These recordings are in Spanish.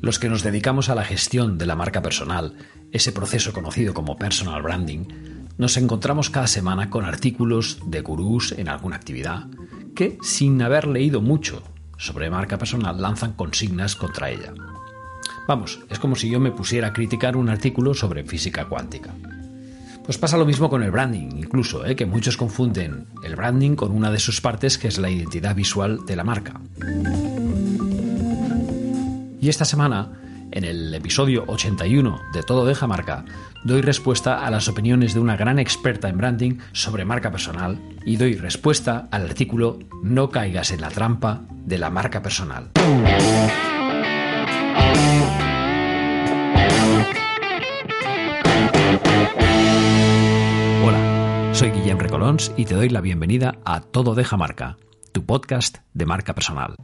Los que nos dedicamos a la gestión de la marca personal, ese proceso conocido como personal branding, nos encontramos cada semana con artículos de gurús en alguna actividad que, sin haber leído mucho sobre marca personal, lanzan consignas contra ella. Vamos, es como si yo me pusiera a criticar un artículo sobre física cuántica. Pues pasa lo mismo con el branding, incluso, ¿eh? que muchos confunden el branding con una de sus partes que es la identidad visual de la marca. Y esta semana, en el episodio 81 de Todo deja marca, doy respuesta a las opiniones de una gran experta en branding sobre marca personal y doy respuesta al artículo No caigas en la trampa de la marca personal. Soy Guillem Recolons y te doy la bienvenida a Todo deja marca, tu podcast de marca personal.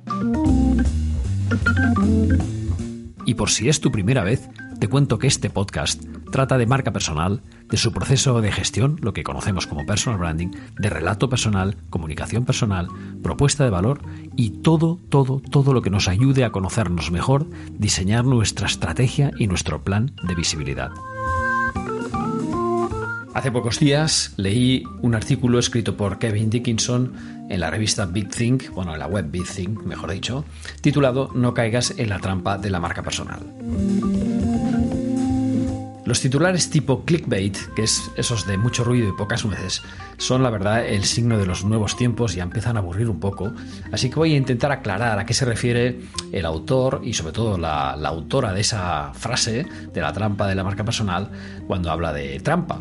Y por si es tu primera vez, te cuento que este podcast trata de marca personal, de su proceso de gestión, lo que conocemos como personal branding, de relato personal, comunicación personal, propuesta de valor y todo, todo, todo lo que nos ayude a conocernos mejor, diseñar nuestra estrategia y nuestro plan de visibilidad. Hace pocos días leí un artículo escrito por Kevin Dickinson en la revista Big Think, bueno, en la web Big Think, mejor dicho, titulado No caigas en la trampa de la marca personal. Los titulares tipo clickbait, que es esos de mucho ruido y pocas nueces, son la verdad el signo de los nuevos tiempos y empiezan a aburrir un poco, así que voy a intentar aclarar a qué se refiere el autor y sobre todo la, la autora de esa frase de la trampa de la marca personal cuando habla de trampa.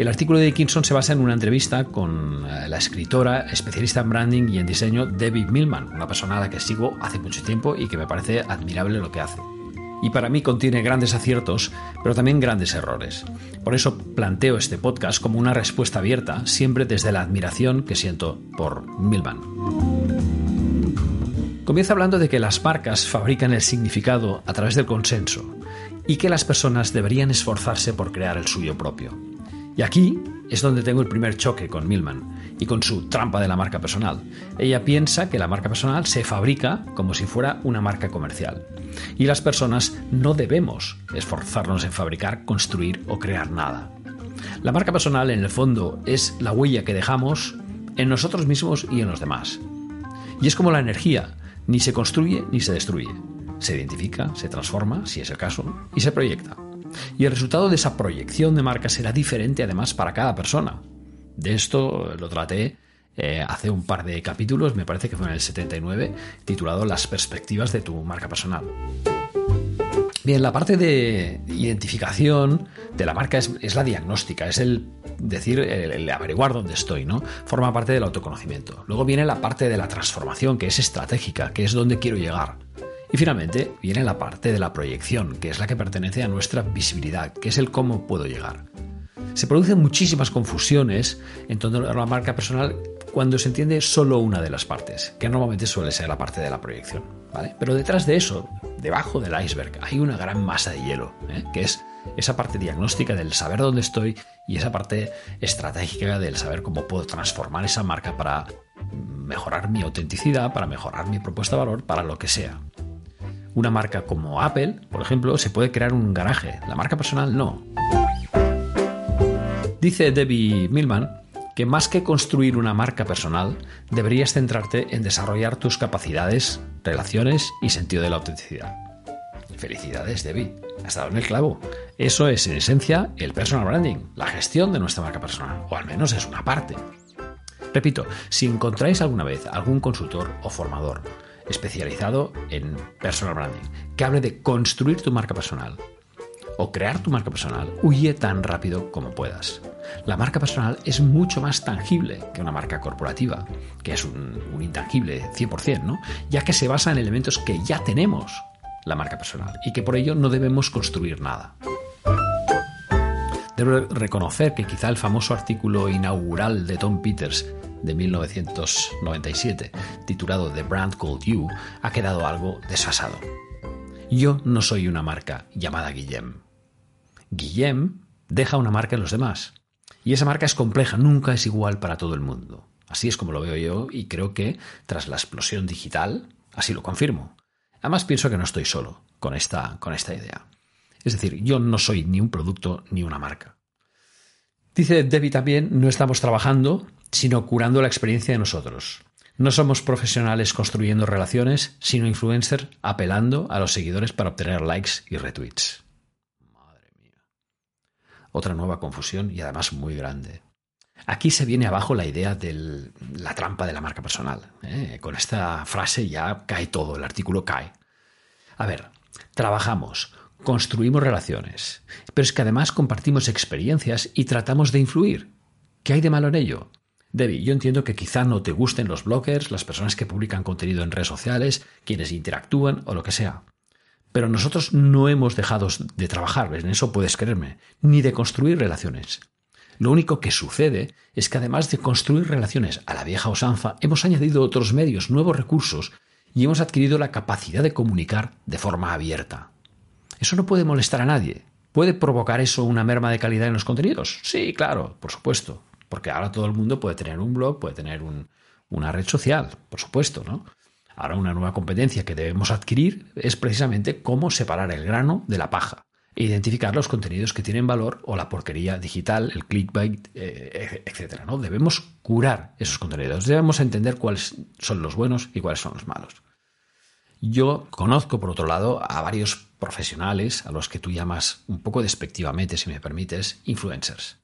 El artículo de Dickinson se basa en una entrevista con eh, la escritora, especialista en branding y en diseño Debbie Millman, una persona a la que sigo hace mucho tiempo y que me parece admirable lo que hace. Y para mí contiene grandes aciertos, pero también grandes errores. Por eso planteo este podcast como una respuesta abierta, siempre desde la admiración que siento por Millman. Comienza hablando de que las marcas fabrican el significado a través del consenso y que las personas deberían esforzarse por crear el suyo propio. Y aquí es donde tengo el primer choque con Milman y con su trampa de la marca personal. Ella piensa que la marca personal se fabrica como si fuera una marca comercial. Y las personas no debemos esforzarnos en fabricar, construir o crear nada. La marca personal en el fondo es la huella que dejamos en nosotros mismos y en los demás. Y es como la energía, ni se construye ni se destruye. Se identifica, se transforma, si es el caso, y se proyecta. Y el resultado de esa proyección de marca será diferente además para cada persona. De esto lo traté eh, hace un par de capítulos, me parece que fue en el 79, titulado Las perspectivas de tu marca personal. Bien, la parte de identificación de la marca es, la diagnóstica, es el decir, el, averiguar dónde estoy, ¿no? Forma parte del autoconocimiento. Luego viene la parte de la transformación, que es estratégica, que es donde quiero llegar. Y finalmente viene la parte de la proyección, que es la que pertenece a nuestra visibilidad, que es el cómo puedo llegar. Se producen muchísimas confusiones en torno a la marca personal cuando se entiende solo una de las partes, que normalmente suele ser la parte de la proyección. Pero detrás de eso, debajo del iceberg, hay una gran masa de hielo, ¿eh? que es esa parte diagnóstica del saber dónde estoy y esa parte estratégica del saber cómo puedo transformar esa marca para mejorar mi autenticidad, para mejorar mi propuesta de valor, para lo que sea. Una marca como Apple, por ejemplo, se puede crear un garaje. La marca personal no. Dice Debbie Millman que más que construir una marca personal, deberías centrarte en desarrollar tus capacidades, relaciones y sentido de la autenticidad. Felicidades, Debbie. Has dado en el clavo. Eso es, en esencia, el personal branding, la gestión de nuestra marca personal, o al menos es una parte. Repito, si encontráis alguna vez algún consultor o formador especializado en personal branding, que hable de construir tu marca personal o crear tu marca personal, huye tan rápido como puedas. La marca personal es mucho más tangible que una marca corporativa, que es un, intangible 100%, ¿no? ya que se basa en elementos que ya tenemos la marca personal y que por ello no debemos construir nada. Debo reconocer que quizá el famoso artículo inaugural de Tom Peters de 1997, titulado The Brand Called You, ha quedado algo desfasado. Yo no soy una marca llamada Guillem. Guillem deja una marca en los demás. Y esa marca es compleja, nunca es igual para todo el mundo. Así es como lo veo yo y creo que tras la explosión digital, así lo confirmo. Además pienso que no estoy solo con esta, con esta idea. Es decir, yo no soy ni un producto ni una marca. Dice Debbie también, no estamos trabajando, sino curando la experiencia de nosotros. No somos profesionales construyendo relaciones, sino influencers apelando a los seguidores para obtener likes y retweets. Madre mía. Otra nueva confusión y además muy grande. Aquí se viene abajo la idea de la trampa de la marca personal. ¿eh? Con esta frase ya cae todo, el artículo cae. A ver, trabajamos, construimos relaciones, pero es que además compartimos experiencias y tratamos de influir. ¿Qué hay de malo en ello? Debbie, yo entiendo que quizá no te gusten los bloggers, las personas que publican contenido en redes sociales, quienes interactúan o lo que sea. Pero nosotros no hemos dejado de trabajar, en eso puedes creerme, ni de construir relaciones. Lo único que sucede es que además de construir relaciones a la vieja usanza, hemos añadido otros medios, nuevos recursos, y hemos adquirido la capacidad de comunicar de forma abierta. Eso no puede molestar a nadie. ¿Puede provocar eso una merma de calidad en los contenidos? Sí, claro, por supuesto. Porque ahora todo el mundo puede tener un blog, puede tener una red social, por supuesto, ¿no? Ahora una nueva competencia que debemos adquirir es precisamente cómo separar el grano de la paja e identificar los contenidos que tienen valor o la porquería digital, el clickbait, eh, etcétera. ¿no? Debemos curar esos contenidos. Debemos entender cuáles son los buenos y cuáles son los malos. Yo conozco, por otro lado, a varios profesionales a los que tú llamas un poco despectivamente, si me permites, influencers.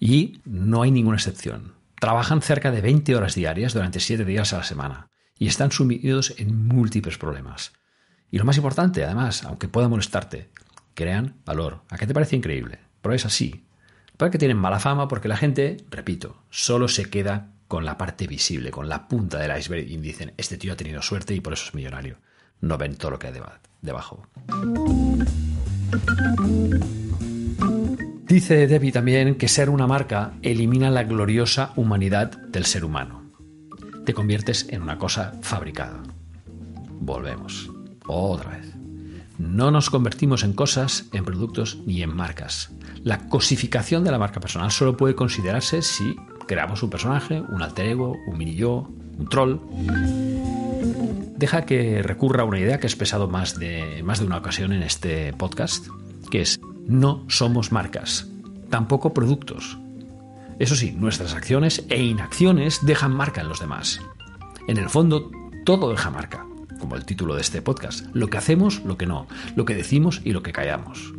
Y no hay ninguna excepción. Trabajan cerca de 20 horas diarias durante 7 días a la semana y están sumidos en múltiples problemas. Y lo más importante, además, aunque pueda molestarte, crean valor. ¿A qué te parece increíble? Pero es así. Para que tienen mala fama porque la gente, repito, solo se queda con la parte visible, con la punta del iceberg y dicen, este tío ha tenido suerte y por eso es millonario. No ven todo lo que hay debajo. Dice Debbie también que ser una marca elimina la gloriosa humanidad del ser humano. Te conviertes en una cosa fabricada. Volvemos. Otra vez. No nos convertimos en cosas, en productos ni en marcas. La cosificación de la marca personal solo puede considerarse si creamos un personaje, un alter ego, un mini yo, un troll. Deja que recurra a una idea que he expresado más de, más de una ocasión en este podcast, que es no somos marcas, tampoco productos. Eso sí, nuestras acciones e inacciones dejan marca en los demás. En el fondo, todo deja marca, como el título de este podcast. Lo que hacemos, lo que no, lo que decimos y lo que callamos.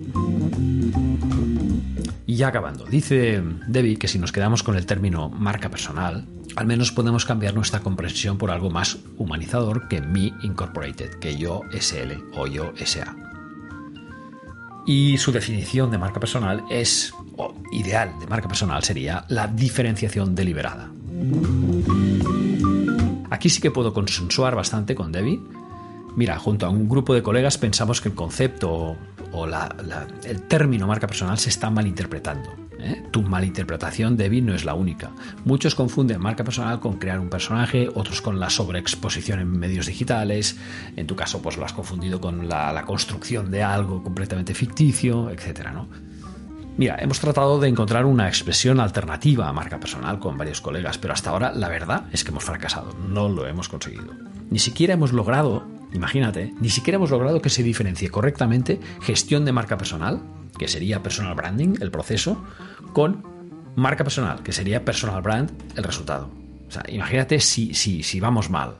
Y ya acabando, dice Debbie que si nos quedamos con el término marca personal, al menos podemos cambiar nuestra comprensión por algo más humanizador que Me Incorporated, que yo SL o yo SA. Y su definición de marca personal es, o ideal de marca personal sería la diferenciación deliberada. Aquí sí que puedo consensuar bastante con Debbie. Mira, junto a un grupo de colegas pensamos que el concepto o, el término marca personal se está malinterpretando. ¿Eh? Tu malinterpretación, Debbie, no es la única. Muchos confunden marca personal con crear un personaje, otros con la sobreexposición en medios digitales. En tu caso, pues lo has confundido con la, construcción de algo completamente ficticio, etcétera, ¿no? Mira, hemos tratado de encontrar una expresión alternativa a marca personal con varios colegas, pero hasta ahora la verdad es que hemos fracasado, no lo hemos conseguido. Ni siquiera hemos logrado, imagínate, ni siquiera hemos logrado que se diferencie correctamente gestión de marca personal que sería personal branding, el proceso, con marca personal, que sería personal brand, el resultado. O sea, imagínate si, si, si vamos mal.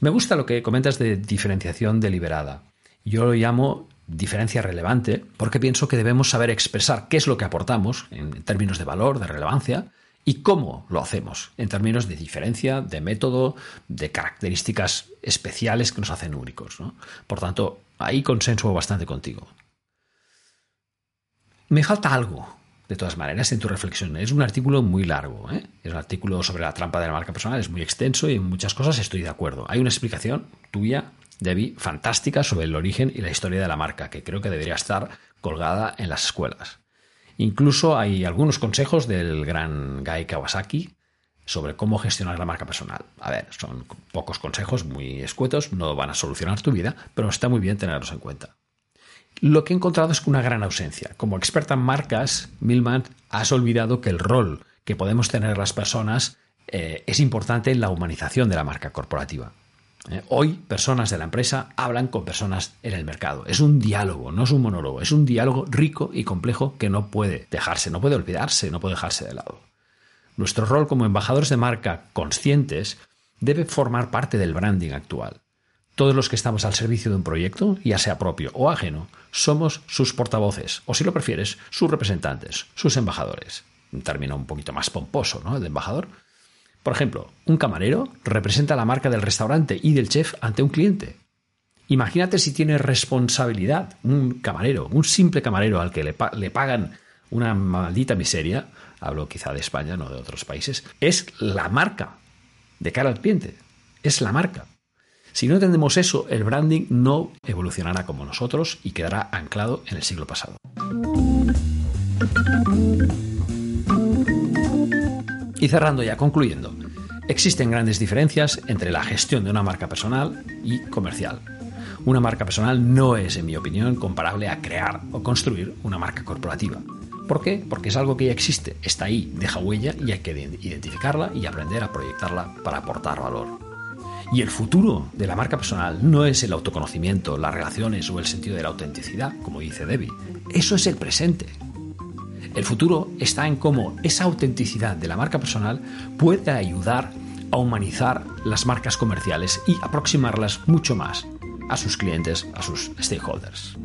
Me gusta lo que comentas de diferenciación deliberada. Yo lo llamo diferencia relevante porque pienso que debemos saber expresar qué es lo que aportamos en términos de valor, de relevancia, y cómo lo hacemos en términos de diferencia, de método, de características especiales que nos hacen únicos. Por tanto, ahí consenso bastante contigo. Me falta algo, de todas maneras, en tu reflexión. Es un artículo muy largo, ¿eh? es un artículo sobre la trampa de la marca personal, es muy extenso y en muchas cosas estoy de acuerdo. Hay una explicación tuya, Debbie, fantástica sobre el origen y la historia de la marca, que creo que debería estar colgada en las escuelas. Incluso hay algunos consejos del gran Guy Kawasaki sobre cómo gestionar la marca personal. A ver, son pocos consejos muy escuetos, no van a solucionar tu vida, pero está muy bien tenerlos en cuenta. Lo que he encontrado es una gran ausencia. Como experta en marcas, Milman, has olvidado que el rol que podemos tener las personas eh, es importante en la humanización de la marca corporativa. Eh, hoy personas de la empresa hablan con personas en el mercado. Es un diálogo, no es un monólogo, es un diálogo rico y complejo que no puede dejarse, no puede olvidarse, no puede dejarse de lado. Nuestro rol como embajadores de marca conscientes debe formar parte del branding actual. Todos los que estamos al servicio de un proyecto, ya sea propio o ajeno, somos sus portavoces, o si lo prefieres, sus representantes, sus embajadores. Un término un poquito más pomposo, ¿no? El de embajador. Por ejemplo, un camarero representa la marca del restaurante y del chef ante un cliente. Imagínate si tiene responsabilidad un camarero, un simple camarero al que le, le pagan una maldita miseria, hablo quizá de España, no de otros países, es la marca de cara al cliente. Es la marca. Si no entendemos eso, el branding no evolucionará como nosotros y quedará anclado en el siglo pasado. Y cerrando ya, concluyendo, existen grandes diferencias entre la gestión de una marca personal y comercial. Una marca personal no es, en mi opinión, comparable a crear o construir una marca corporativa. ¿Por qué? Porque es algo que ya existe, está ahí, deja huella y hay que identificarla y aprender a proyectarla para aportar valor. Y el futuro de la marca personal no es el autoconocimiento, las relaciones o el sentido de la autenticidad, como dice Debbie. Eso es el presente. El futuro está en cómo esa autenticidad de la marca personal puede ayudar a humanizar las marcas comerciales y aproximarlas mucho más a sus clientes, a sus stakeholders.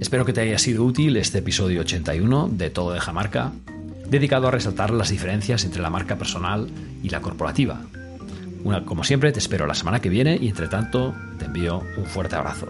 Espero que te haya sido útil este episodio 81 de Todo deja marca, dedicado a resaltar las diferencias entre la marca personal y la corporativa. Como siempre, te espero la semana que viene y entre tanto te envío un fuerte abrazo.